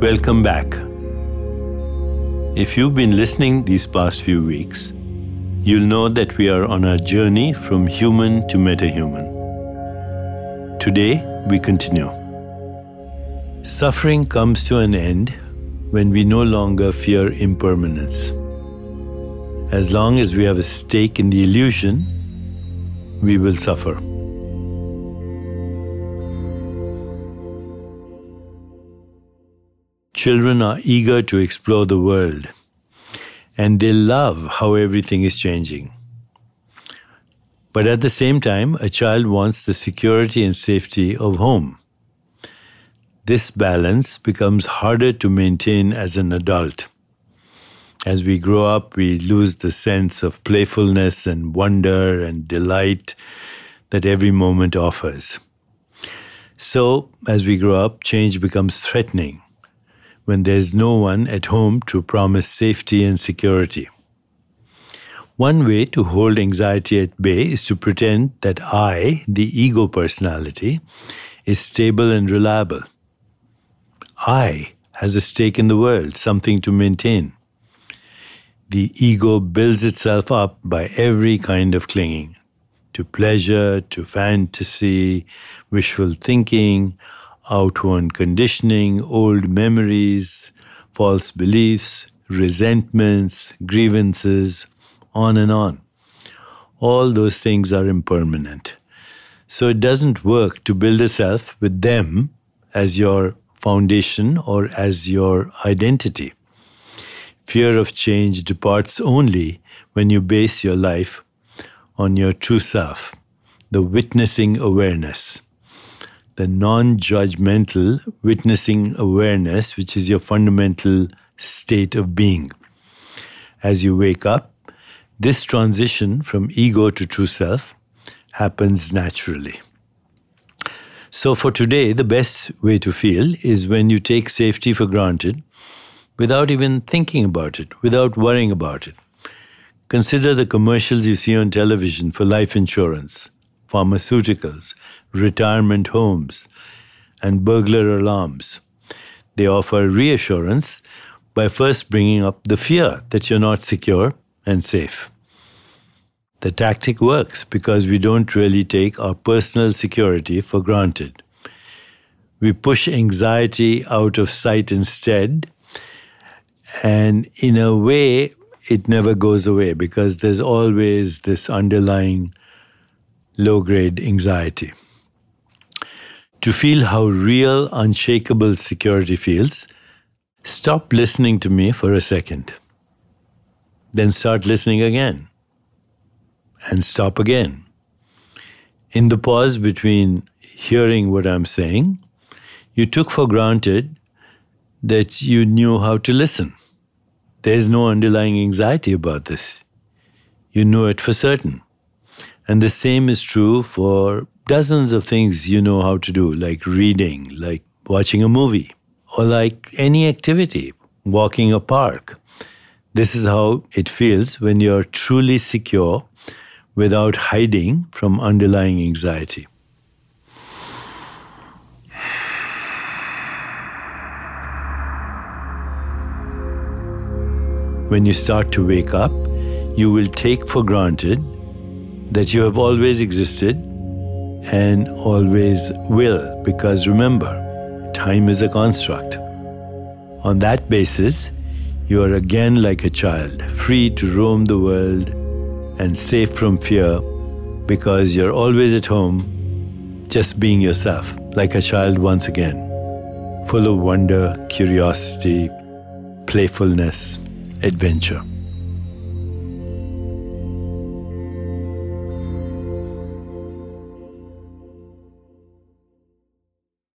Welcome back. If you've been listening these past few weeks, you'll know that we are on a journey from human to metahuman. Today, we continue. Suffering comes to an end when we no longer fear impermanence. As long as we have a stake in the illusion, we will suffer. Children are eager to explore the world and they love how everything is changing. But at the same time, a child wants the security and safety of home. This balance becomes harder to maintain as an adult. As we grow up, we lose the sense of playfulness and wonder and delight that every moment offers. So, as we grow up, change becomes threatening when there's no one at home to promise safety and security. One way to hold anxiety at bay is to pretend that I, the ego personality, is stable and reliable. I has a stake in the world, something to maintain. The ego builds itself up by every kind of clinging to pleasure, to fantasy, wishful thinking, outworn conditioning, old memories, false beliefs, resentments, grievances, on and on. All those things are impermanent. So it doesn't work to build a self with them as your foundation or as your identity. Fear of change departs only when you base your life on your true self, the witnessing awareness, the non judgmental witnessing awareness, which is your fundamental state of being. As you wake up, this transition from ego to true self happens naturally. So, for today, the best way to feel is when you take safety for granted without even thinking about it, without worrying about it. Consider the commercials you see on television for life insurance, pharmaceuticals, retirement homes, and burglar alarms. They offer reassurance by first bringing up the fear that you're not secure and safe. The tactic works because we don't really take our personal security for granted. We push anxiety out of sight instead, and in a way, it never goes away because there's always this underlying low grade anxiety. To feel how real, unshakable security feels, stop listening to me for a second. Then start listening again and stop again. In the pause between hearing what I'm saying, you took for granted that you knew how to listen. There's no underlying anxiety about this. You know it for certain. And the same is true for dozens of things you know how to do, like reading, like watching a movie, or like any activity, walking a park. This is how it feels when you're truly secure without hiding from underlying anxiety. When you start to wake up, you will take for granted that you have always existed and always will, because remember, time is a construct. On that basis, you are again like a child, free to roam the world and safe from fear because you're always at home, just being yourself, like a child once again, full of wonder, curiosity, playfulness, adventure.